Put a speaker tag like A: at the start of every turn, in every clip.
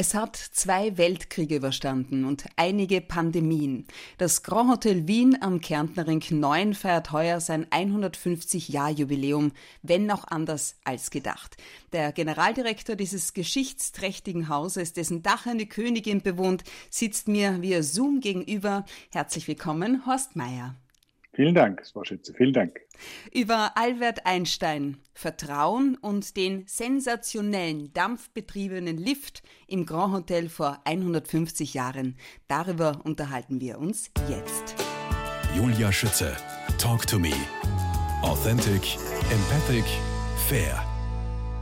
A: Es hat zwei Weltkriege überstanden und einige Pandemien. Das Grand Hotel Wien am Kärntnerring 9 feiert heuer sein 150-Jahr-Jubiläum, wenn auch anders als gedacht. Der Generaldirektor dieses geschichtsträchtigen Hauses, dessen Dach eine Königin bewohnt, sitzt mir via Zoom gegenüber. Herzlich willkommen, Horst Mayer.
B: Vielen Dank, Frau Schütze, vielen Dank.
A: Über Albert Einstein, Vertrauen und den sensationellen dampfbetriebenen Lift im Grand Hotel vor 150 Jahren. Darüber unterhalten wir uns jetzt.
C: Julia Schütze, Talk to Me. Authentic, empathic, fair.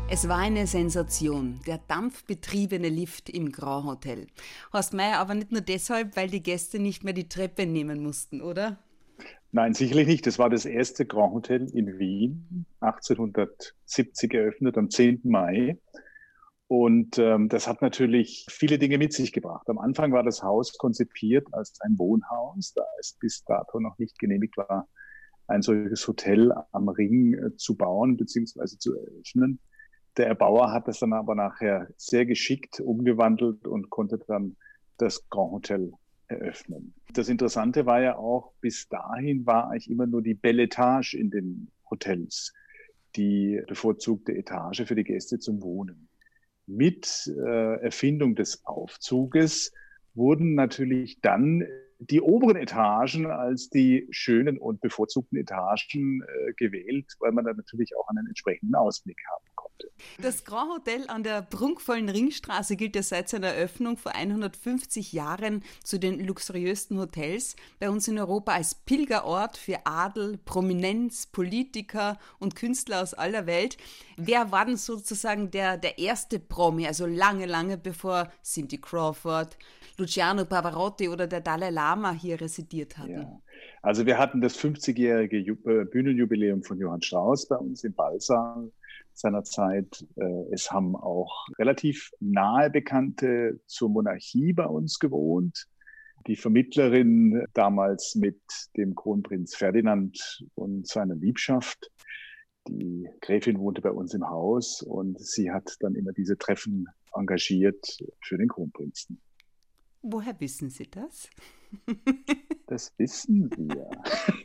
A: Es war eine Sensation, der dampfbetriebene Lift im Grand Hotel. Horst Mayer aber nicht nur deshalb, weil die Gäste nicht mehr die Treppe nehmen mussten, oder?
B: Nein, sicherlich nicht. Das war das erste Grand Hotel in Wien, 1870 eröffnet, am 10. Mai. Und ähm, das hat natürlich viele Dinge mit sich gebracht. Am Anfang war das Haus konzipiert als ein Wohnhaus, da es bis dato noch nicht genehmigt war, ein solches Hotel am Ring äh, zu bauen bzw. zu eröffnen. Der Erbauer hat das dann aber nachher sehr geschickt umgewandelt und konnte dann das Grand Hotel eröffnen. Das Interessante war ja auch, bis dahin war eigentlich immer nur die Belletage in den Hotels die bevorzugte Etage für die Gäste zum Wohnen. Mit äh, Erfindung des Aufzuges wurden natürlich dann die oberen Etagen als die schönen und bevorzugten Etagen äh, gewählt, weil man dann natürlich auch einen entsprechenden Ausblick haben konnte.
A: Das Grand Hotel an der prunkvollen Ringstraße gilt ja seit seiner Eröffnung vor 150 Jahren zu den luxuriösten Hotels bei uns in Europa als Pilgerort für Adel, Prominenz, Politiker und Künstler aus aller Welt. Wer war denn sozusagen der, der erste Promi, also lange, lange bevor Cindy Crawford, Luciano Pavarotti oder der Dalai Lama hier residiert hatten? Ja.
B: Also wir hatten das 50-jährige äh, Bühnenjubiläum von Johann Strauss bei uns im Ballsaal seiner Zeit. Äh, es haben auch relativ nahe Bekannte zur Monarchie bei uns gewohnt. Die Vermittlerin damals mit dem Kronprinz Ferdinand und seiner Liebschaft. Die Gräfin wohnte bei uns im Haus und sie hat dann immer diese Treffen engagiert für den Kronprinzen.
A: Woher wissen Sie das?
B: Das wissen wir.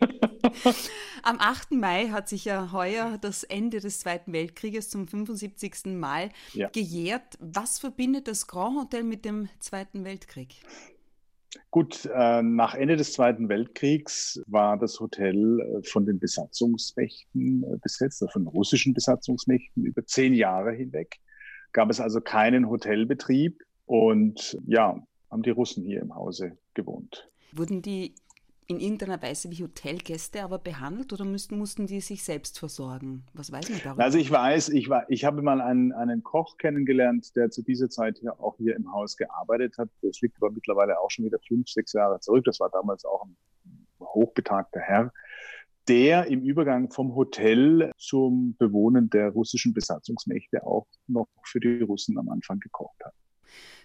A: Am 8. Mai hat sich ja heuer das Ende des Zweiten Weltkrieges zum 75. Mal ja. gejährt. Was verbindet das Grand Hotel mit dem Zweiten Weltkrieg?
B: Gut, äh, nach Ende des Zweiten Weltkriegs war das Hotel äh, von den Besatzungsmächten äh, besetzt, also von russischen Besatzungsmächten über zehn Jahre hinweg. Gab es also keinen Hotelbetrieb und ja, haben die Russen hier im Hause gewohnt.
A: Wurden die in irgendeiner Weise wie Hotelgäste aber behandelt oder müssten, mussten die sich selbst versorgen? Was weiß man darüber?
B: Also ich weiß, ich, war, ich habe mal einen, einen Koch kennengelernt, der zu dieser Zeit hier auch hier im Haus gearbeitet hat. Das liegt aber mittlerweile auch schon wieder fünf, sechs Jahre zurück. Das war damals auch ein hochbetagter Herr, der im Übergang vom Hotel zum Bewohnen der russischen Besatzungsmächte auch noch für die Russen am Anfang gekocht hat.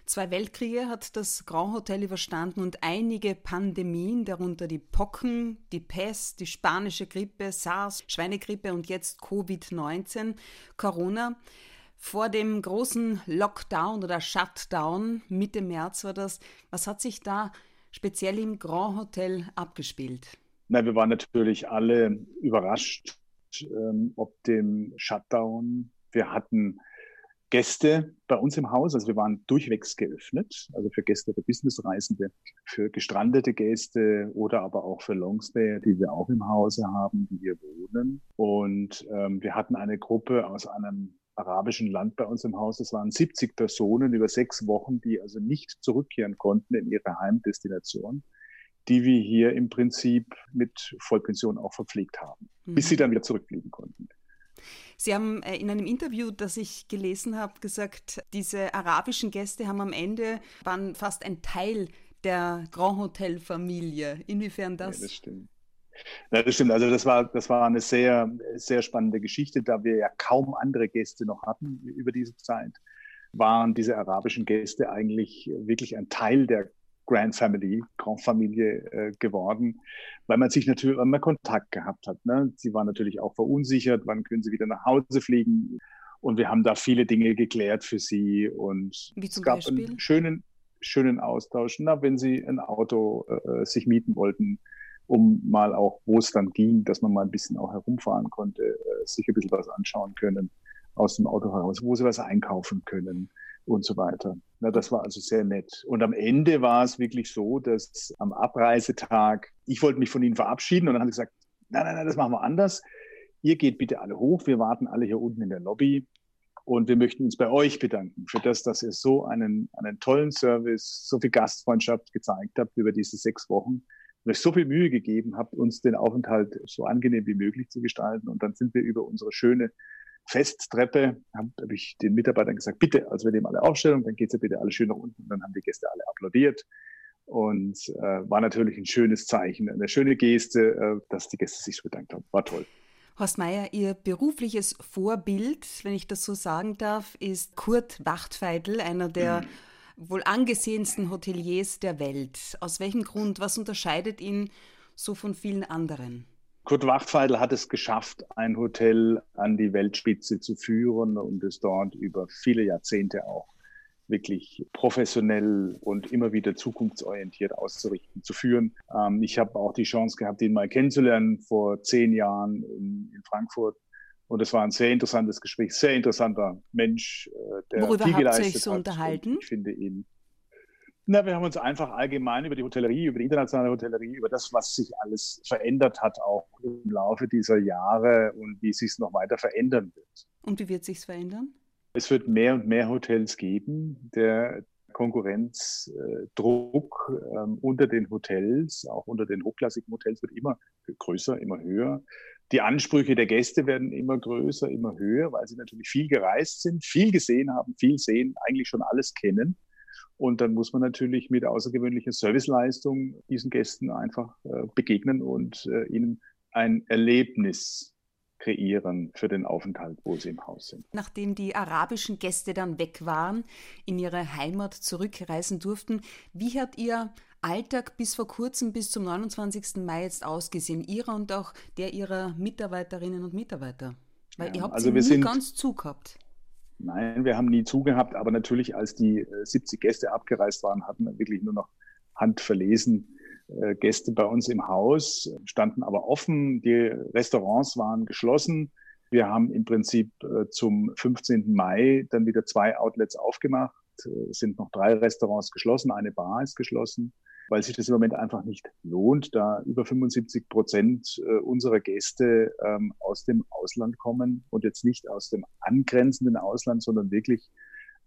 A: Zwei Weltkriege hat das Grand Hotel überstanden und einige Pandemien, darunter die Pocken, die Pest, die spanische Grippe, SARS, Schweinegrippe und jetzt Covid-19, Corona. Vor dem großen Lockdown oder Shutdown Mitte März war das. Was hat sich da speziell im Grand Hotel abgespielt?
B: Na, wir waren natürlich alle überrascht, ähm, ob dem Shutdown. Wir hatten Gäste bei uns im Haus. Also wir waren durchwegs geöffnet, also für Gäste, für Businessreisende, für gestrandete Gäste oder aber auch für Longstay, die wir auch im Hause haben, die hier wohnen. Und ähm, wir hatten eine Gruppe aus einem arabischen Land bei uns im Haus. Es waren 70 Personen über sechs Wochen, die also nicht zurückkehren konnten in ihre Heimdestination, die wir hier im Prinzip mit Vollpension auch verpflegt haben, mhm. bis sie dann wieder zurückfliegen konnten.
A: Sie haben äh, in einem Interview, das ich gelesen habe, gesagt, diese arabischen Gäste haben am Ende, waren fast ein Teil der Grand Hotel Familie. Inwiefern das?
B: Ja, das stimmt. Ja, das stimmt. Also das war, das war eine sehr, sehr spannende Geschichte, da wir ja kaum andere Gäste noch hatten über diese Zeit waren diese arabischen Gäste eigentlich wirklich ein Teil der Grand Family, Grand Familie äh, geworden, weil man sich natürlich immer Kontakt gehabt hat. Ne? Sie waren natürlich auch verunsichert, wann können sie wieder nach Hause fliegen. Und wir haben da viele Dinge geklärt für sie. Und
A: Wie zum
B: es gab
A: Beispiel?
B: einen schönen, schönen Austausch. Na, wenn sie ein Auto äh, sich mieten wollten, um mal auch, wo es dann ging, dass man mal ein bisschen auch herumfahren konnte, äh, sich ein bisschen was anschauen können aus dem Auto heraus, wo sie was einkaufen können und so weiter. Na, das war also sehr nett. Und am Ende war es wirklich so, dass am Abreisetag, ich wollte mich von ihnen verabschieden und dann haben sie gesagt, nein, nein, nein, das machen wir anders. Ihr geht bitte alle hoch, wir warten alle hier unten in der Lobby und wir möchten uns bei euch bedanken für das, dass ihr so einen, einen tollen Service, so viel Gastfreundschaft gezeigt habt über diese sechs Wochen und euch so viel Mühe gegeben habt, uns den Aufenthalt so angenehm wie möglich zu gestalten. Und dann sind wir über unsere schöne Festtreppe, habe hab ich den Mitarbeitern gesagt, bitte, also wir nehmen alle Aufstellung, dann geht's ja bitte alle schön nach unten. Und dann haben die Gäste alle applaudiert. Und äh, war natürlich ein schönes Zeichen, eine schöne Geste, äh, dass die Gäste sich so bedankt haben. War toll.
A: Horst Meier, Ihr berufliches Vorbild, wenn ich das so sagen darf, ist Kurt Wachtfeidl, einer der mhm. wohl angesehensten Hoteliers der Welt. Aus welchem Grund? Was unterscheidet ihn so von vielen anderen?
B: Kurt Wachtfeidl hat es geschafft, ein Hotel an die Weltspitze zu führen und es dort über viele Jahrzehnte auch wirklich professionell und immer wieder zukunftsorientiert auszurichten, zu führen. Ähm, ich habe auch die Chance gehabt, ihn mal kennenzulernen vor zehn Jahren in, in Frankfurt. Und es war ein sehr interessantes Gespräch, sehr interessanter Mensch,
A: äh, der Worüber viel geleistet habt ihr euch so hat. unterhalten?
B: ich finde ihn na, wir haben uns einfach allgemein über die Hotellerie, über die internationale Hotellerie, über das, was sich alles verändert hat, auch im Laufe dieser Jahre und wie es sich noch weiter verändern wird.
A: Und wie wird sich verändern?
B: Es wird mehr und mehr Hotels geben. Der Konkurrenzdruck äh, ähm, unter den Hotels, auch unter den hochklassigen Hotels, wird immer größer, immer höher. Die Ansprüche der Gäste werden immer größer, immer höher, weil sie natürlich viel gereist sind, viel gesehen haben, viel sehen, eigentlich schon alles kennen. Und dann muss man natürlich mit außergewöhnlicher Serviceleistung diesen Gästen einfach äh, begegnen und äh, ihnen ein Erlebnis kreieren für den Aufenthalt, wo sie im Haus sind.
A: Nachdem die arabischen Gäste dann weg waren, in ihre Heimat zurückreisen durften, wie hat Ihr Alltag bis vor kurzem, bis zum 29. Mai jetzt ausgesehen, Ihrer und auch der Ihrer Mitarbeiterinnen und Mitarbeiter? Weil ja, ihr habt also sie nie sind, ganz zugehabt.
B: Nein, wir haben nie zugehabt, aber natürlich, als die 70 äh, Gäste abgereist waren, hatten wir wirklich nur noch handverlesen äh, Gäste bei uns im Haus, standen aber offen. Die Restaurants waren geschlossen. Wir haben im Prinzip äh, zum 15. Mai dann wieder zwei Outlets aufgemacht. Es sind noch drei Restaurants geschlossen, eine Bar ist geschlossen, weil sich das im Moment einfach nicht lohnt, da über 75 Prozent unserer Gäste ähm, aus dem Ausland kommen und jetzt nicht aus dem angrenzenden Ausland, sondern wirklich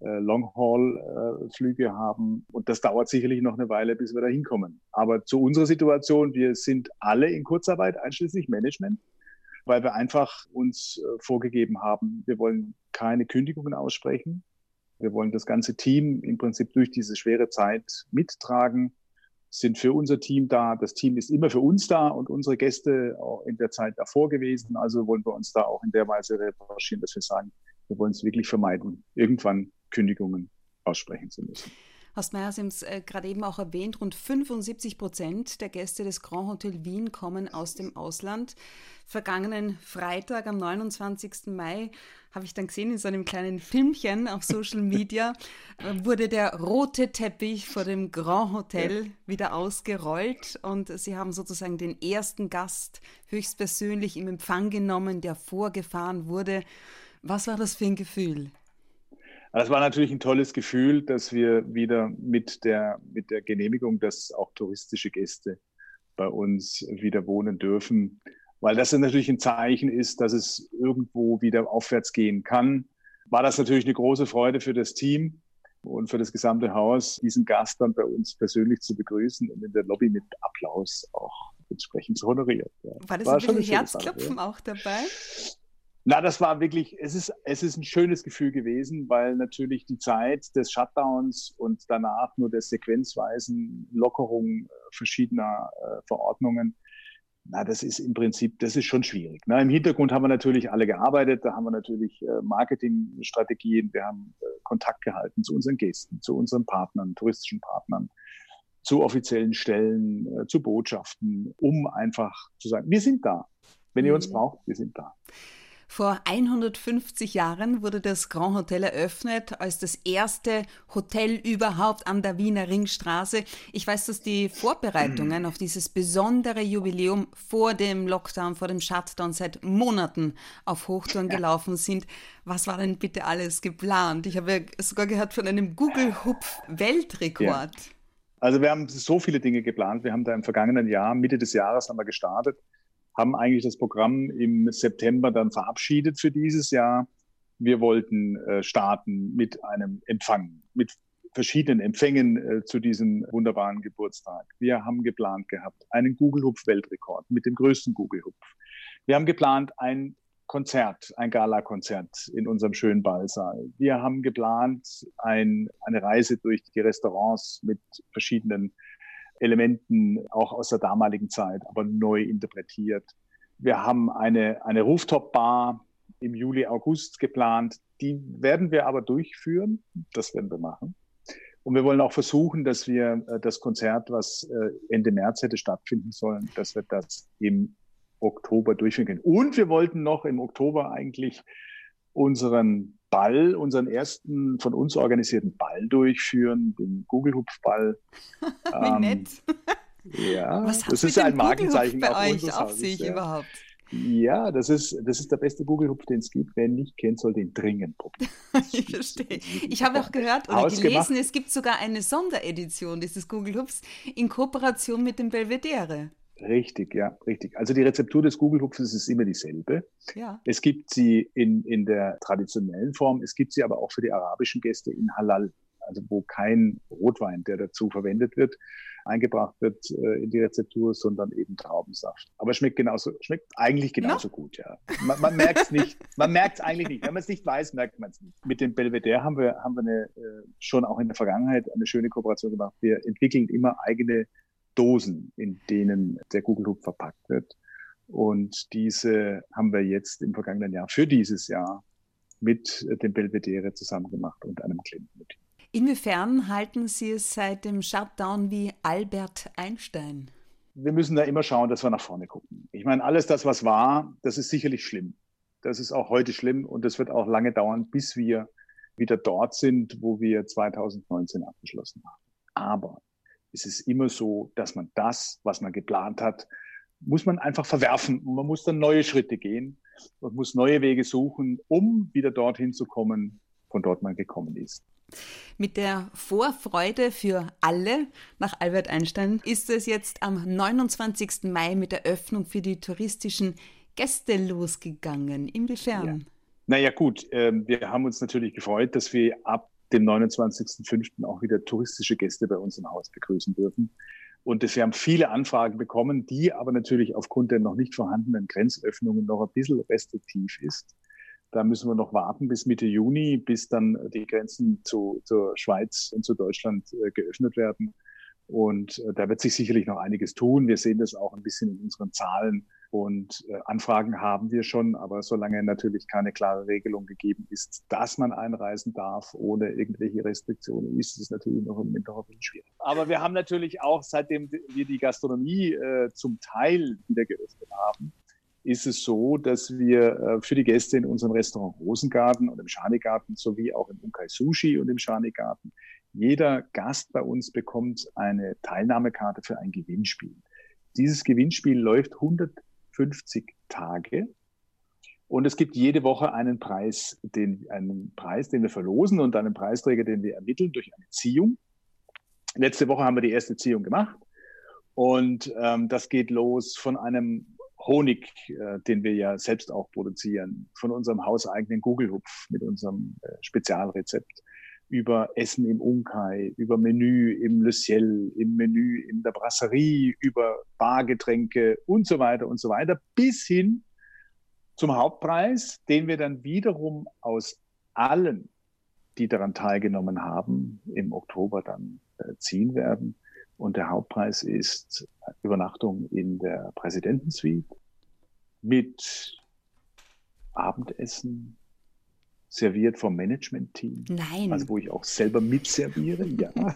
B: äh, Long-Haul-Flüge haben. Und das dauert sicherlich noch eine Weile, bis wir da hinkommen. Aber zu unserer Situation, wir sind alle in Kurzarbeit, einschließlich Management, weil wir einfach uns äh, vorgegeben haben, wir wollen keine Kündigungen aussprechen. Wir wollen das ganze Team im Prinzip durch diese schwere Zeit mittragen, sind für unser Team da. Das Team ist immer für uns da und unsere Gäste auch in der Zeit davor gewesen. Also wollen wir uns da auch in der Weise revanchieren, dass wir sagen, wir wollen es wirklich vermeiden, irgendwann Kündigungen aussprechen zu müssen.
A: Horst Meyer, Sie haben es äh, gerade eben auch erwähnt, rund 75 Prozent der Gäste des Grand Hotel Wien kommen aus dem Ausland. Vergangenen Freitag, am 29. Mai, habe ich dann gesehen in so einem kleinen Filmchen auf Social Media, äh, wurde der rote Teppich vor dem Grand Hotel ja. wieder ausgerollt und Sie haben sozusagen den ersten Gast höchstpersönlich im Empfang genommen, der vorgefahren wurde. Was war das für ein Gefühl?
B: Das war natürlich ein tolles Gefühl, dass wir wieder mit der, mit der Genehmigung, dass auch touristische Gäste bei uns wieder wohnen dürfen, weil das natürlich ein Zeichen ist, dass es irgendwo wieder aufwärts gehen kann. War das natürlich eine große Freude für das Team und für das gesamte Haus, diesen Gast dann bei uns persönlich zu begrüßen und in der Lobby mit Applaus auch entsprechend zu honorieren.
A: Ja. War das war ein bisschen Herzklopfen ja. auch dabei?
B: Na, das war wirklich, es ist, es ist ein schönes Gefühl gewesen, weil natürlich die Zeit des Shutdowns und danach nur der sequenzweisen Lockerung äh, verschiedener äh, Verordnungen, na, das ist im Prinzip, das ist schon schwierig. Na, Im Hintergrund haben wir natürlich alle gearbeitet, da haben wir natürlich äh, Marketingstrategien, wir haben äh, Kontakt gehalten zu unseren Gästen, zu unseren Partnern, touristischen Partnern, zu offiziellen Stellen, zu Botschaften, um einfach zu sagen, wir sind da. Wenn ihr uns mhm. braucht, wir sind da.
A: Vor 150 Jahren wurde das Grand Hotel eröffnet als das erste Hotel überhaupt an der Wiener Ringstraße. Ich weiß, dass die Vorbereitungen auf dieses besondere Jubiläum vor dem Lockdown, vor dem Shutdown seit Monaten auf Hochtouren gelaufen sind. Was war denn bitte alles geplant? Ich habe sogar gehört von einem Google-Hupf-Weltrekord. Ja.
B: Also wir haben so viele Dinge geplant. Wir haben da im vergangenen Jahr, Mitte des Jahres haben wir gestartet haben eigentlich das Programm im September dann verabschiedet für dieses Jahr. Wir wollten äh, starten mit einem Empfang, mit verschiedenen Empfängen äh, zu diesem wunderbaren Geburtstag. Wir haben geplant gehabt einen Google Hupf Weltrekord mit dem größten Google Hupf. Wir haben geplant ein Konzert, ein Gala-Konzert in unserem schönen Ballsaal. Wir haben geplant ein, eine Reise durch die Restaurants mit verschiedenen Elementen auch aus der damaligen Zeit, aber neu interpretiert. Wir haben eine, eine Rooftop-Bar im Juli, August geplant. Die werden wir aber durchführen. Das werden wir machen. Und wir wollen auch versuchen, dass wir äh, das Konzert, was äh, Ende März hätte stattfinden sollen, dass wir das im Oktober durchführen können. Und wir wollten noch im Oktober eigentlich unseren Ball, unseren ersten von uns organisierten Ball durchführen, den Google-Hupf-Ball.
A: Wie ähm, nett.
B: Ja, Was das ist ein Markenzeichen
A: bei euch auf sich ja. überhaupt.
B: Ja, das ist, das ist der beste Google-Hupf, den es gibt. Wer ihn nicht kennt, soll den dringend probieren.
A: ich verstehe. Ich habe auch gehört oder gelesen, es gibt sogar eine Sonderedition dieses Google-Hupfs in Kooperation mit dem Belvedere.
B: Richtig, ja, richtig. Also die Rezeptur des Google-Hupfes ist immer dieselbe. Ja. Es gibt sie in, in der traditionellen Form, es gibt sie aber auch für die arabischen Gäste in Halal, also wo kein Rotwein, der dazu verwendet wird, eingebracht wird äh, in die Rezeptur, sondern eben Traubensaft. Aber schmeckt genauso, schmeckt eigentlich genauso no. gut, ja. Man, man merkt es nicht, man merkt es eigentlich nicht. Wenn man es nicht weiß, merkt man es nicht. Mit dem Belvedere haben wir, haben wir eine, äh, schon auch in der Vergangenheit eine schöne Kooperation gemacht. Wir entwickeln immer eigene Dosen, in denen der Google Hub verpackt wird. Und diese haben wir jetzt im vergangenen Jahr für dieses Jahr mit dem Belvedere zusammen gemacht und einem Klientenmotiv.
A: Inwiefern halten Sie es seit dem Shutdown wie Albert Einstein?
B: Wir müssen da immer schauen, dass wir nach vorne gucken. Ich meine, alles das, was war, das ist sicherlich schlimm. Das ist auch heute schlimm und es wird auch lange dauern, bis wir wieder dort sind, wo wir 2019 abgeschlossen haben. Aber es ist immer so, dass man das, was man geplant hat, muss man einfach verwerfen und man muss dann neue Schritte gehen und muss neue Wege suchen, um wieder dorthin zu kommen, von dort man gekommen ist.
A: Mit der Vorfreude für alle nach Albert Einstein ist es jetzt am 29. Mai mit der Öffnung für die touristischen Gäste losgegangen. Inwiefern?
B: Ja. Naja gut, äh, wir haben uns natürlich gefreut, dass wir ab dem 29.05. auch wieder touristische Gäste bei uns im Haus begrüßen dürfen. Und wir haben viele Anfragen bekommen, die aber natürlich aufgrund der noch nicht vorhandenen Grenzöffnungen noch ein bisschen restriktiv ist. Da müssen wir noch warten bis Mitte Juni, bis dann die Grenzen zu, zur Schweiz und zu Deutschland äh, geöffnet werden. Und äh, da wird sich sicherlich noch einiges tun. Wir sehen das auch ein bisschen in unseren Zahlen. Und äh, Anfragen haben wir schon, aber solange natürlich keine klare Regelung gegeben ist, dass man einreisen darf ohne irgendwelche Restriktionen, ist es natürlich noch im bisschen schwierig. Aber wir haben natürlich auch, seitdem wir die Gastronomie äh, zum Teil wieder geöffnet haben, ist es so, dass wir äh, für die Gäste in unserem Restaurant Rosengarten und im Schanigarten sowie auch im Unkai Sushi und im Schanigarten jeder Gast bei uns bekommt eine Teilnahmekarte für ein Gewinnspiel. Dieses Gewinnspiel läuft 100 50 Tage. Und es gibt jede Woche einen Preis, den, einen Preis, den wir verlosen und einen Preisträger, den wir ermitteln durch eine Ziehung. Letzte Woche haben wir die erste Ziehung gemacht. Und ähm, das geht los von einem Honig, äh, den wir ja selbst auch produzieren, von unserem hauseigenen Google-Hupf mit unserem äh, Spezialrezept über Essen im Unkai, über Menü im Le Ciel, im Menü in der Brasserie, über Bargetränke und so weiter und so weiter, bis hin zum Hauptpreis, den wir dann wiederum aus allen, die daran teilgenommen haben, im Oktober dann äh, ziehen werden. Und der Hauptpreis ist Übernachtung in der Präsidentensuite mit Abendessen, serviert vom Management-Team.
A: Nein.
B: Also wo ich auch selber mitserviere, ja.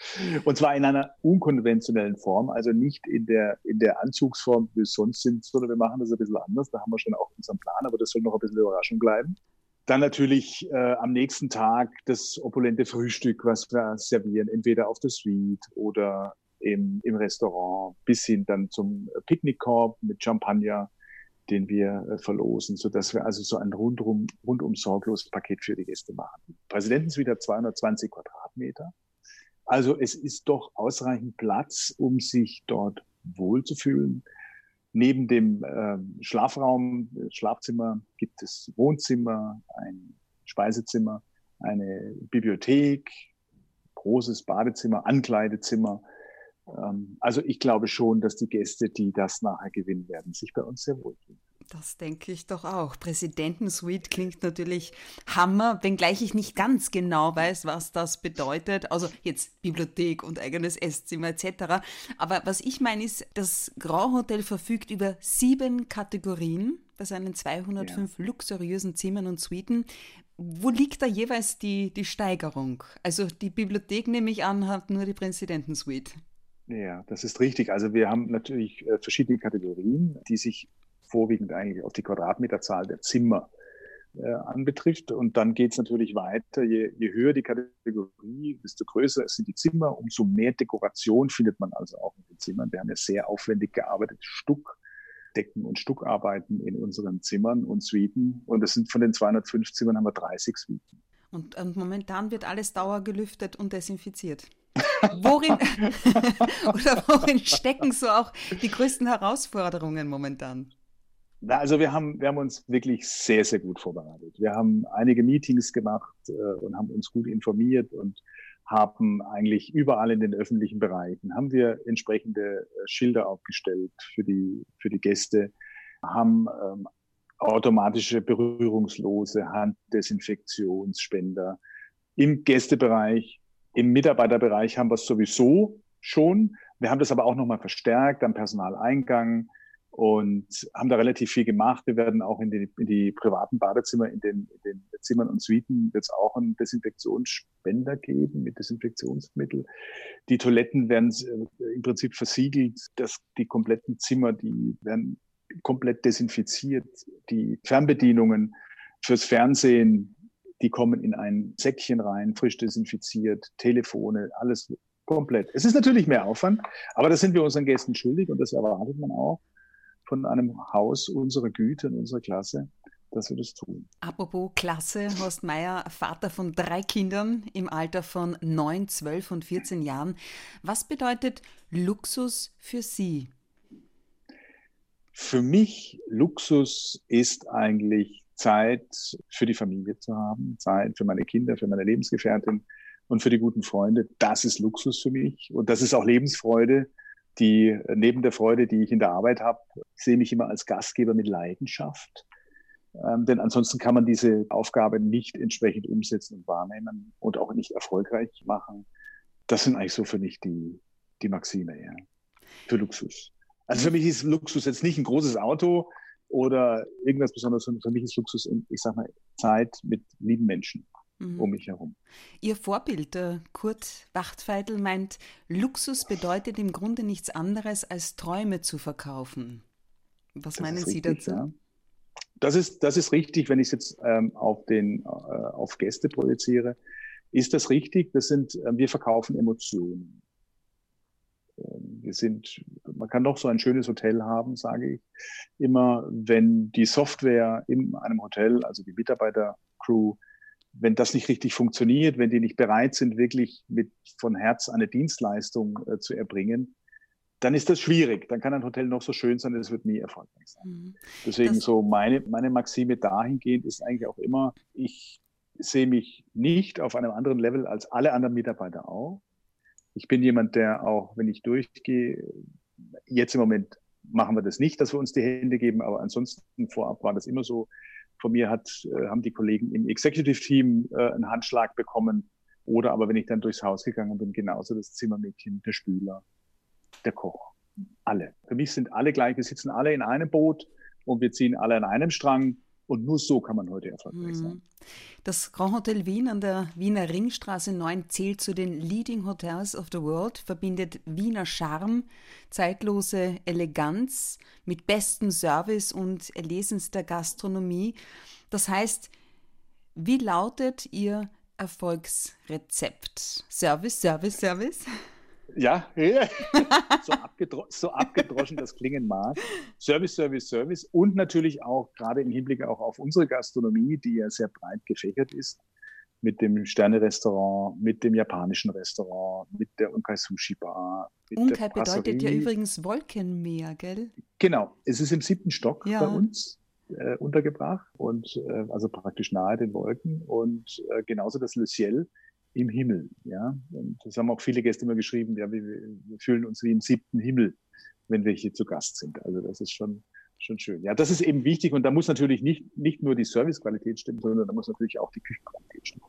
B: Und zwar in einer unkonventionellen Form, also nicht in der, in der Anzugsform, wie wir es sonst sind, sondern wir machen das ein bisschen anders. Da haben wir schon auch unseren Plan, aber das soll noch ein bisschen Überraschung bleiben. Dann natürlich äh, am nächsten Tag das opulente Frühstück, was wir servieren, entweder auf der Suite oder im, im Restaurant, bis hin dann zum Picknickkorb mit Champagner, den wir äh, verlosen, so dass wir also so ein rundum, rundum sorgloses Paket für die Gäste machen. Präsidentensuite hat 220 Quadratmeter. Also es ist doch ausreichend Platz, um sich dort wohlzufühlen. Neben dem äh, Schlafraum, Schlafzimmer gibt es Wohnzimmer, ein Speisezimmer, eine Bibliothek, großes Badezimmer, Ankleidezimmer. Ähm, also ich glaube schon, dass die Gäste, die das nachher gewinnen werden, sich bei uns sehr wohlfühlen.
A: Das denke ich doch auch. Präsidentensuite klingt natürlich Hammer, wenngleich ich nicht ganz genau weiß, was das bedeutet. Also jetzt Bibliothek und eigenes Esszimmer etc. Aber was ich meine ist, das Grand Hotel verfügt über sieben Kategorien bei seinen 205 ja. luxuriösen Zimmern und Suiten. Wo liegt da jeweils die, die Steigerung? Also die Bibliothek, nehme ich an, hat nur die Präsidentensuite.
B: Ja, das ist richtig. Also wir haben natürlich äh, verschiedene Kategorien, die sich vorwiegend eigentlich auf die Quadratmeterzahl der Zimmer äh, anbetrifft. Und dann geht es natürlich weiter. Je, je höher die Kategorie, desto größer sind die Zimmer, umso mehr Dekoration findet man also auch in den Zimmern. Wir haben ja sehr aufwendig gearbeitet, Stuckdecken und Stuckarbeiten in unseren Zimmern und Suiten. Und das sind von den 205 Zimmern haben wir 30 Suiten.
A: Und, und momentan wird alles dauergelüftet und desinfiziert. Worin oder worin stecken so auch die größten Herausforderungen momentan?
B: Also wir haben, wir haben uns wirklich sehr, sehr gut vorbereitet. Wir haben einige Meetings gemacht äh, und haben uns gut informiert und haben eigentlich überall in den öffentlichen Bereichen, haben wir entsprechende äh, Schilder aufgestellt für die, für die Gäste, haben ähm, automatische berührungslose Handdesinfektionsspender im Gästebereich, im Mitarbeiterbereich haben wir es sowieso schon. Wir haben das aber auch nochmal verstärkt am Personaleingang und haben da relativ viel gemacht. Wir werden auch in die, in die privaten Badezimmer, in den, in den Zimmern und Suiten jetzt auch einen Desinfektionsspender geben mit Desinfektionsmittel. Die Toiletten werden äh, im Prinzip versiegelt, dass die kompletten Zimmer, die werden komplett desinfiziert. Die Fernbedienungen fürs Fernsehen, die kommen in ein Säckchen rein, frisch desinfiziert, Telefone, alles komplett. Es ist natürlich mehr Aufwand, aber das sind wir unseren Gästen schuldig und das erwartet man auch von einem Haus unserer Güte und unserer Klasse, dass wir das tun.
A: Apropos Klasse, Horst Meier, Vater von drei Kindern im Alter von 9, 12 und 14 Jahren. Was bedeutet Luxus für Sie?
B: Für mich Luxus ist eigentlich Zeit für die Familie zu haben, Zeit für meine Kinder, für meine Lebensgefährtin und für die guten Freunde. Das ist Luxus für mich und das ist auch Lebensfreude die neben der Freude, die ich in der Arbeit habe, sehe mich immer als Gastgeber mit Leidenschaft. Ähm, denn ansonsten kann man diese Aufgabe nicht entsprechend umsetzen und wahrnehmen und auch nicht erfolgreich machen. Das sind eigentlich so für mich die, die Maxime, ja. Für Luxus. Also für mich ist Luxus jetzt nicht ein großes Auto oder irgendwas Besonderes, sondern für mich ist Luxus, ich sag mal, Zeit mit lieben Menschen mhm. um mich herum.
A: Ihr Vorbild, Kurt Wachtfeidl, meint, Luxus bedeutet im Grunde nichts anderes, als Träume zu verkaufen. Was das meinen Sie dazu? Ja.
B: Das ist, das ist richtig, wenn ich es jetzt ähm, auf, den, äh, auf Gäste projiziere. Ist das richtig? Das sind, äh, wir verkaufen Emotionen. Wir sind, man kann doch so ein schönes Hotel haben, sage ich. Immer, wenn die Software in einem Hotel, also die Mitarbeitercrew, wenn das nicht richtig funktioniert, wenn die nicht bereit sind, wirklich mit von Herz eine Dienstleistung äh, zu erbringen, dann ist das schwierig. Dann kann ein Hotel noch so schön sein, es wird nie erfolgreich sein. Mhm. Deswegen das so meine, meine Maxime dahingehend ist eigentlich auch immer, ich sehe mich nicht auf einem anderen Level als alle anderen Mitarbeiter auch. Ich bin jemand, der auch, wenn ich durchgehe, jetzt im Moment machen wir das nicht, dass wir uns die Hände geben, aber ansonsten vorab war das immer so, von mir hat, äh, haben die Kollegen im Executive Team äh, einen Handschlag bekommen. Oder aber wenn ich dann durchs Haus gegangen bin, genauso das Zimmermädchen, der Spüler, der Koch. Alle. Für mich sind alle gleich. Wir sitzen alle in einem Boot und wir ziehen alle an einem Strang. Und nur so kann man heute erfolgreich sein. Mhm.
A: Das Grand Hotel Wien an der Wiener Ringstraße 9 zählt zu den Leading Hotels of the World, verbindet Wiener Charme, zeitlose Eleganz mit bestem Service und erlesenster Gastronomie. Das heißt, wie lautet Ihr Erfolgsrezept? Service, Service, Service?
B: Ja, so, abgedro so, abgedroschen das klingen mag. Service, Service, Service und natürlich auch gerade im Hinblick auch auf unsere Gastronomie, die ja sehr breit gefächert ist, mit dem Sterne-Restaurant, mit dem japanischen Restaurant, mit der Unkai Sushi Bar.
A: Unkai bedeutet ja übrigens Wolkenmeer, gell?
B: Genau, es ist im siebten Stock ja. bei uns äh, untergebracht und äh, also praktisch nahe den Wolken und äh, genauso das Le Ciel im Himmel. Ja, und das haben auch viele Gäste immer geschrieben. Ja, wir, wir fühlen uns wie im siebten Himmel, wenn wir hier zu Gast sind. Also das ist schon schon schön. Ja, das ist eben wichtig und da muss natürlich nicht, nicht nur die Servicequalität stimmen, sondern da muss natürlich auch die Küchenqualität stimmen.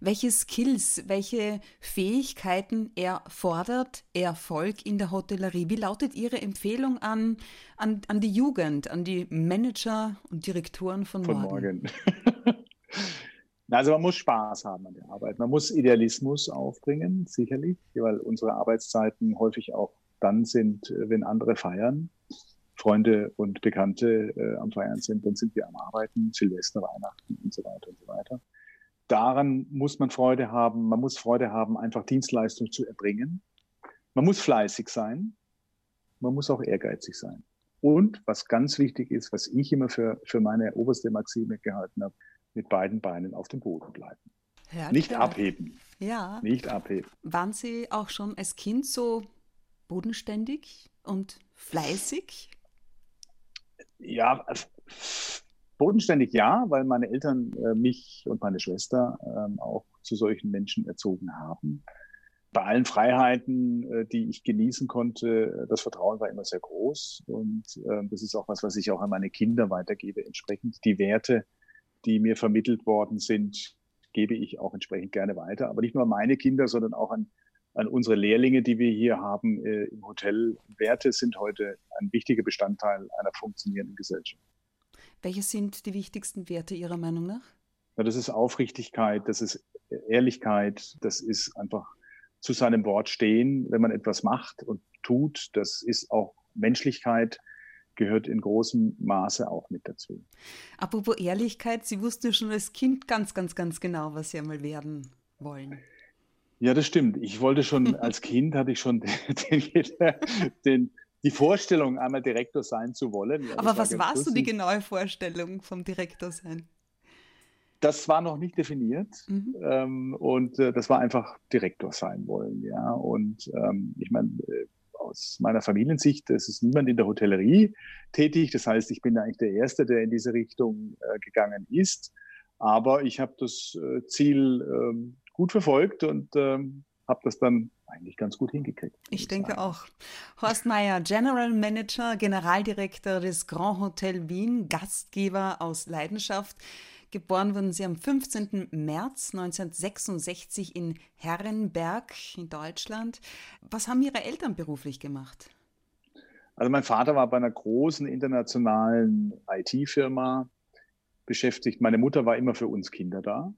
A: Welche Skills, welche Fähigkeiten erfordert Erfolg in der Hotellerie? Wie lautet Ihre Empfehlung an, an, an die Jugend, an die Manager und Direktoren von, von morgen? morgen.
B: Also man muss Spaß haben an der Arbeit. Man muss Idealismus aufbringen, sicherlich, weil unsere Arbeitszeiten häufig auch dann sind, äh, wenn andere feiern. Freunde und Bekannte äh, am Feiern sind, dann sind wir am Arbeiten, Silvester, Weihnachten und so weiter und so weiter. Daran muss man Freude haben. Man muss Freude haben, einfach Dienstleistung zu erbringen. Man muss fleißig sein. Man muss auch ehrgeizig sein. Und was ganz wichtig ist, was ich immer für, für meine oberste Maxime gehalten habe, mit beiden Beinen auf dem Boden bleiben. Ja, nicht klar. abheben.
A: Ja.
B: Nicht abheben.
A: Waren Sie auch schon als Kind so bodenständig und fleißig?
B: Ja, bodenständig ja, weil meine Eltern äh, mich und meine Schwester äh, auch zu solchen Menschen erzogen haben. Bei allen Freiheiten, äh, die ich genießen konnte, das Vertrauen war immer sehr groß. Und ähm, das ist auch was, was ich auch an meine Kinder weitergebe. Entsprechend die Werte, die mir vermittelt worden sind, gebe ich auch entsprechend gerne weiter. Aber nicht nur meine Kinder, sondern auch an, an unsere Lehrlinge, die wir hier haben äh, im Hotel. Werte sind heute ein wichtiger Bestandteil einer funktionierenden Gesellschaft.
A: Welche sind die wichtigsten Werte Ihrer Meinung nach?
B: Ja, das ist Aufrichtigkeit, das ist Ehrlichkeit, das ist einfach zu seinem Wort stehen, wenn man etwas macht und tut. Das ist auch Menschlichkeit gehört in großem Maße auch mit dazu.
A: Apropos Ehrlichkeit, Sie wussten schon als Kind ganz, ganz, ganz genau, was Sie einmal werden wollen.
B: Ja, das stimmt. Ich wollte schon, als Kind hatte ich schon den, den, die Vorstellung, einmal Direktor sein zu wollen.
A: Ja, Aber was war so die genaue Vorstellung vom Direktor sein?
B: Das war noch nicht definiert mhm. ähm, und äh, das war einfach Direktor sein wollen, ja. Und ähm, ich meine, äh, aus meiner Familiensicht, es ist niemand in der Hotellerie tätig. Das heißt, ich bin eigentlich der Erste, der in diese Richtung äh, gegangen ist. Aber ich habe das äh, Ziel ähm, gut verfolgt und ähm, habe das dann eigentlich ganz gut hingekriegt.
A: Ich denke sagen. auch. Horst Meyer, General Manager, Generaldirektor des Grand Hotel Wien, Gastgeber aus Leidenschaft. Geboren wurden Sie am 15. März 1966 in Herrenberg in Deutschland. Was haben Ihre Eltern beruflich gemacht?
B: Also mein Vater war bei einer großen internationalen IT-Firma beschäftigt. Meine Mutter war immer für uns Kinder da.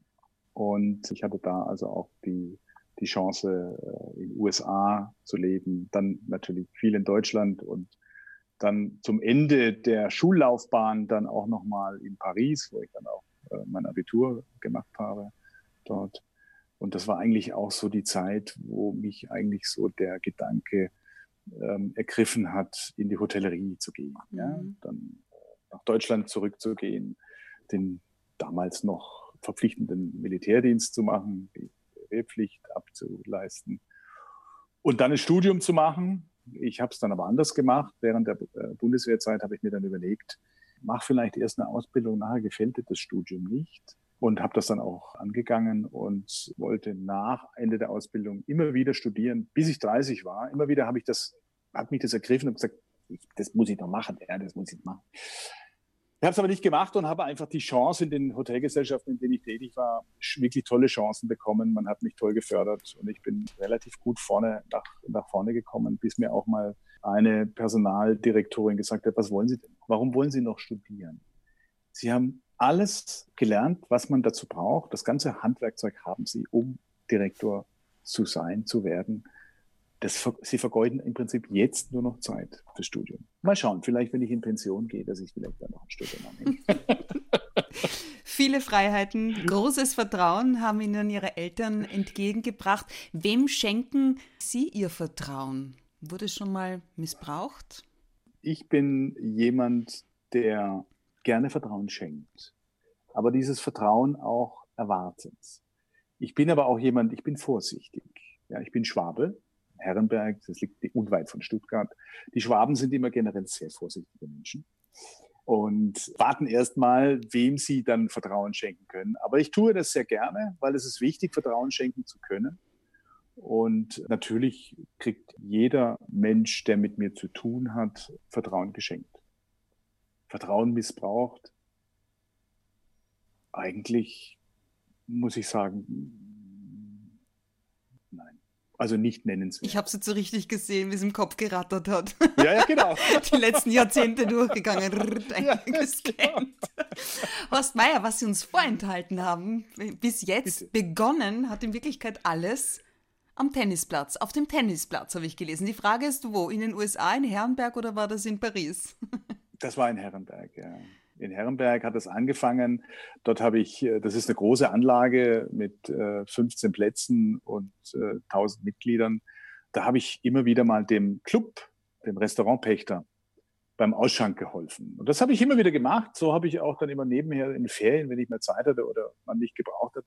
B: Und ich hatte da also auch die, die Chance, äh, in den USA zu leben. Dann natürlich viel in Deutschland und dann zum Ende der Schullaufbahn dann auch nochmal in Paris, wo ich dann auch mein Abitur gemacht habe dort. Und das war eigentlich auch so die Zeit, wo mich eigentlich so der Gedanke ähm, ergriffen hat, in die Hotellerie zu gehen. Mhm. Ja? Dann äh, nach Deutschland zurückzugehen, den damals noch verpflichtenden Militärdienst zu machen, die Wehrpflicht abzuleisten und dann ein Studium zu machen. Ich habe es dann aber anders gemacht. Während der äh, Bundeswehrzeit habe ich mir dann überlegt, mach vielleicht erst eine Ausbildung, nachher gefällt dir das Studium nicht. Und habe das dann auch angegangen und wollte nach Ende der Ausbildung immer wieder studieren, bis ich 30 war. Immer wieder habe ich das, hat mich das ergriffen und gesagt, das muss ich noch machen, ja, das muss ich machen. Ich habe es aber nicht gemacht und habe einfach die Chance in den Hotelgesellschaften, in denen ich tätig war, wirklich tolle Chancen bekommen. Man hat mich toll gefördert und ich bin relativ gut vorne nach, nach vorne gekommen, bis mir auch mal eine Personaldirektorin gesagt hat, was wollen Sie denn? Warum wollen Sie noch studieren? Sie haben alles gelernt, was man dazu braucht. Das ganze Handwerkzeug haben Sie, um Direktor zu sein, zu werden. Das, sie vergeuden im Prinzip jetzt nur noch Zeit fürs Studium. Mal schauen, vielleicht, wenn ich in Pension gehe, dass ich vielleicht dann noch ein Studium anhänge.
A: Viele Freiheiten, großes Vertrauen haben Ihnen Ihre Eltern entgegengebracht. Wem schenken Sie Ihr Vertrauen? Wurde schon mal missbraucht?
B: Ich bin jemand, der gerne Vertrauen schenkt, aber dieses Vertrauen auch erwartet. Ich bin aber auch jemand, ich bin vorsichtig. Ja, ich bin Schwabe, Herrenberg, das liegt unweit von Stuttgart. Die Schwaben sind immer generell sehr vorsichtige Menschen und warten erst mal, wem sie dann Vertrauen schenken können. Aber ich tue das sehr gerne, weil es ist wichtig, Vertrauen schenken zu können. Und natürlich kriegt jeder Mensch, der mit mir zu tun hat, Vertrauen geschenkt. Vertrauen missbraucht, eigentlich muss ich sagen, nein. Also nicht nennenswert.
A: Ich habe es jetzt so richtig gesehen, wie es im Kopf gerattert hat.
B: Ja, ja, genau.
A: Die letzten Jahrzehnte durchgegangen, ja, gescannt. Genau. Horst Meier, was Sie uns vorenthalten haben, bis jetzt Bitte. begonnen hat in Wirklichkeit alles am Tennisplatz. Auf dem Tennisplatz habe ich gelesen. Die Frage ist, wo? In den USA, in Herrenberg oder war das in Paris?
B: Das war in Herrenberg, ja. In Herrenberg hat es angefangen. Dort habe ich, äh, das ist eine große Anlage mit 15 äh, Plätzen und 1000 äh, Mitgliedern. Da habe ich immer wieder mal dem Club, dem Restaurantpächter, beim Ausschank geholfen. Und das habe ich immer wieder gemacht. So habe ich auch dann immer nebenher in Ferien, wenn ich mehr Zeit hatte oder man nicht gebraucht hat,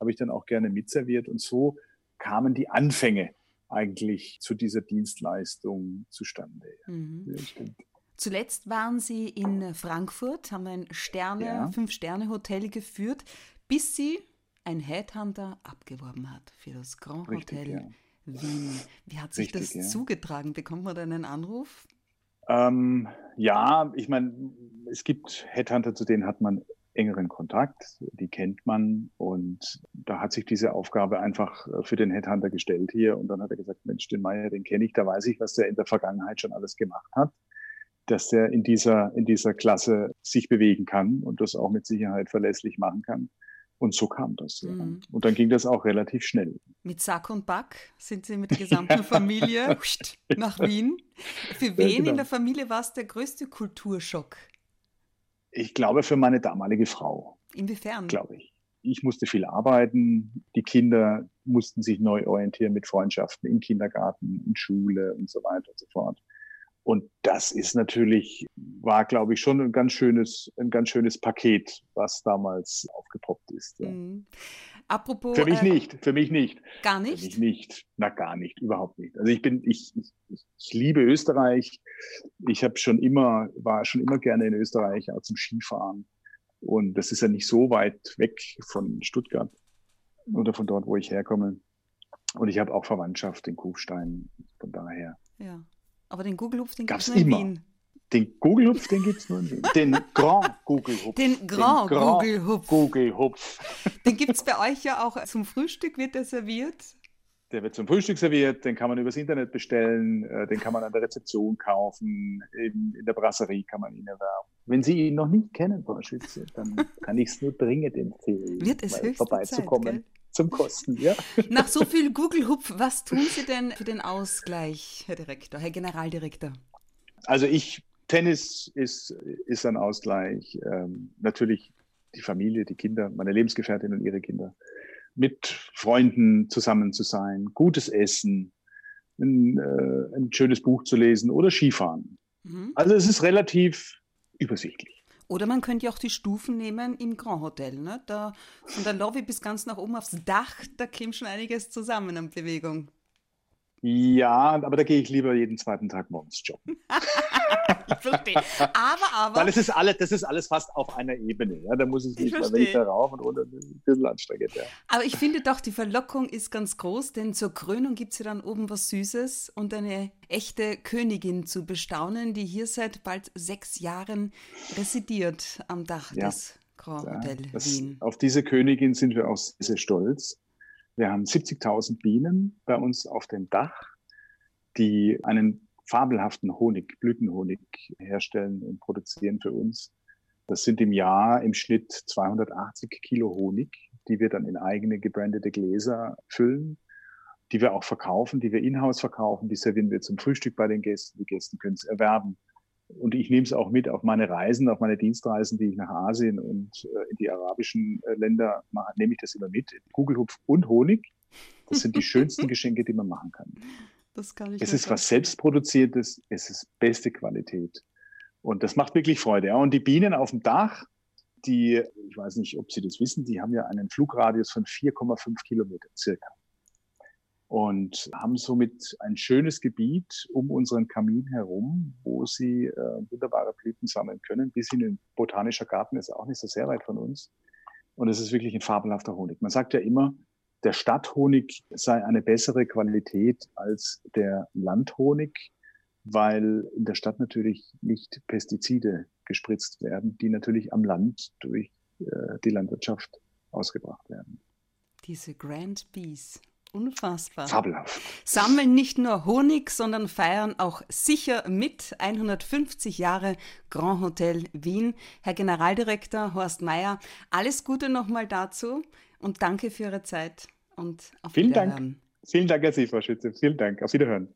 B: habe ich dann auch gerne mitserviert. Und so kamen die Anfänge eigentlich zu dieser Dienstleistung zustande. Mhm.
A: Ja, Zuletzt waren Sie in Frankfurt, haben ein Sterne, ja. Fünf-Sterne-Hotel geführt, bis Sie ein Headhunter abgeworben hat für das Grand Richtig, Hotel ja. Wien. Wie hat sich Richtig, das zugetragen? Bekommt man da einen Anruf?
B: Ähm, ja, ich meine, es gibt Headhunter, zu denen hat man engeren Kontakt, die kennt man und da hat sich diese Aufgabe einfach äh, für den Headhunter gestellt hier und dann hat er gesagt, Mensch, den Meier, den kenne ich, da weiß ich, was der in der Vergangenheit schon alles gemacht hat dass er in dieser, in dieser Klasse sich bewegen kann und das auch mit Sicherheit verlässlich machen kann. Und so kam das. Ja. Mhm. Und dann ging das auch relativ schnell.
A: Mit Sack und Back sind Sie mit der gesamten Familie nach Wien. Für wen ja, genau. in der Familie war es der größte Kulturschock?
B: Ich glaube für meine damalige Frau.
A: Inwiefern?
B: Glaube ich. Ich musste viel arbeiten. Die Kinder mussten sich neu orientieren mit Freundschaften im Kindergarten, in Schule und so weiter und so fort. Und das ist natürlich, war, glaube ich, schon ein ganz schönes, ein ganz schönes Paket, was damals aufgepoppt ist. Ja. Mhm.
A: Apropos.
B: Für mich äh, nicht, für mich nicht.
A: Gar nicht?
B: Für mich nicht. Na, gar nicht, überhaupt nicht. Also ich bin, ich, ich, ich liebe Österreich. Ich habe schon immer, war schon immer gerne in Österreich, auch zum Skifahren. Und das ist ja nicht so weit weg von Stuttgart oder von dort, wo ich herkomme. Und ich habe auch Verwandtschaft in Kufstein. Von daher.
A: Ja. Aber den Google-Hupf, den gibt es in immer. Wien.
B: Den Google-Hupf, den gibt es nur in Wien. Den Grand Google-Hupf.
A: Den Grand, Grand Google-Hupf.
B: Google-Hupf.
A: Den gibt es bei euch ja auch zum Frühstück, wird der serviert?
B: Der wird zum Frühstück serviert, den kann man übers Internet bestellen, äh, den kann man an der Rezeption kaufen, in, in der Brasserie kann man ihn erwerben. Wenn Sie ihn noch nicht kennen, Frau Schütze, dann kann ich es nur dringend empfehlen,
A: wird es höchste
B: vorbeizukommen.
A: Zeit,
B: zum Kosten, ja.
A: Nach so viel Google-Hupf, was tun Sie denn für den Ausgleich, Herr Direktor, Herr Generaldirektor?
B: Also ich, Tennis ist, ist ein Ausgleich. Ähm, natürlich die Familie, die Kinder, meine Lebensgefährtin und ihre Kinder. Mit Freunden zusammen zu sein, gutes Essen, ein, äh, ein schönes Buch zu lesen oder Skifahren. Mhm. Also es ist relativ übersichtlich.
A: Oder man könnte ja auch die Stufen nehmen im Grand Hotel. Ne? Da, von der Lobby bis ganz nach oben aufs Dach, da käme schon einiges zusammen an Bewegung.
B: Ja, aber da gehe ich lieber jeden zweiten Tag morgens joggen.
A: ich verstehe. Aber, aber.
B: Weil es ist alles, das ist alles fast auf einer Ebene. Ja? Da muss es nicht mal wenn rauf und runter, ein bisschen anstrengend. Ja.
A: Aber ich finde doch, die Verlockung ist ganz groß, denn zur Krönung gibt es ja dann oben was Süßes und eine echte Königin zu bestaunen, die hier seit bald sechs Jahren residiert am Dach ja. des Grand Hotel das, Wien.
B: Auf diese Königin sind wir auch sehr stolz. Wir haben 70.000 Bienen bei uns auf dem Dach, die einen fabelhaften Honig, Blütenhonig herstellen und produzieren für uns. Das sind im Jahr im Schnitt 280 Kilo Honig, die wir dann in eigene gebrandete Gläser füllen, die wir auch verkaufen, die wir in-house verkaufen, die servieren wir zum Frühstück bei den Gästen. Die Gäste können es erwerben. Und ich nehme es auch mit auf meine Reisen, auf meine Dienstreisen, die ich nach Asien und äh, in die arabischen äh, Länder mache, nehme ich das immer mit. Kugelhupf und Honig. Das sind die schönsten Geschenke, die man machen kann.
A: Das kann ich
B: es ist was selbstproduziertes, es ist beste Qualität. Und das macht wirklich Freude. Ja. Und die Bienen auf dem Dach, die, ich weiß nicht, ob Sie das wissen, die haben ja einen Flugradius von 4,5 Kilometer circa und haben somit ein schönes Gebiet um unseren Kamin herum, wo sie äh, wunderbare Blüten sammeln können. Bis in den botanischer Garten ist auch nicht so sehr weit von uns. Und es ist wirklich ein fabelhafter Honig. Man sagt ja immer, der Stadthonig sei eine bessere Qualität als der Landhonig, weil in der Stadt natürlich nicht Pestizide gespritzt werden, die natürlich am Land durch äh, die Landwirtschaft ausgebracht werden.
A: Diese Grand Bees. Unfassbar.
B: Fabelhaft.
A: Sammeln nicht nur Honig, sondern feiern auch sicher mit 150 Jahre Grand Hotel Wien. Herr Generaldirektor Horst Mayer, alles Gute nochmal dazu und danke für Ihre Zeit und
B: auf Vielen. Dank. Vielen Dank, Herr Sie, Frau Schütze. Vielen Dank. Auf Wiederhören.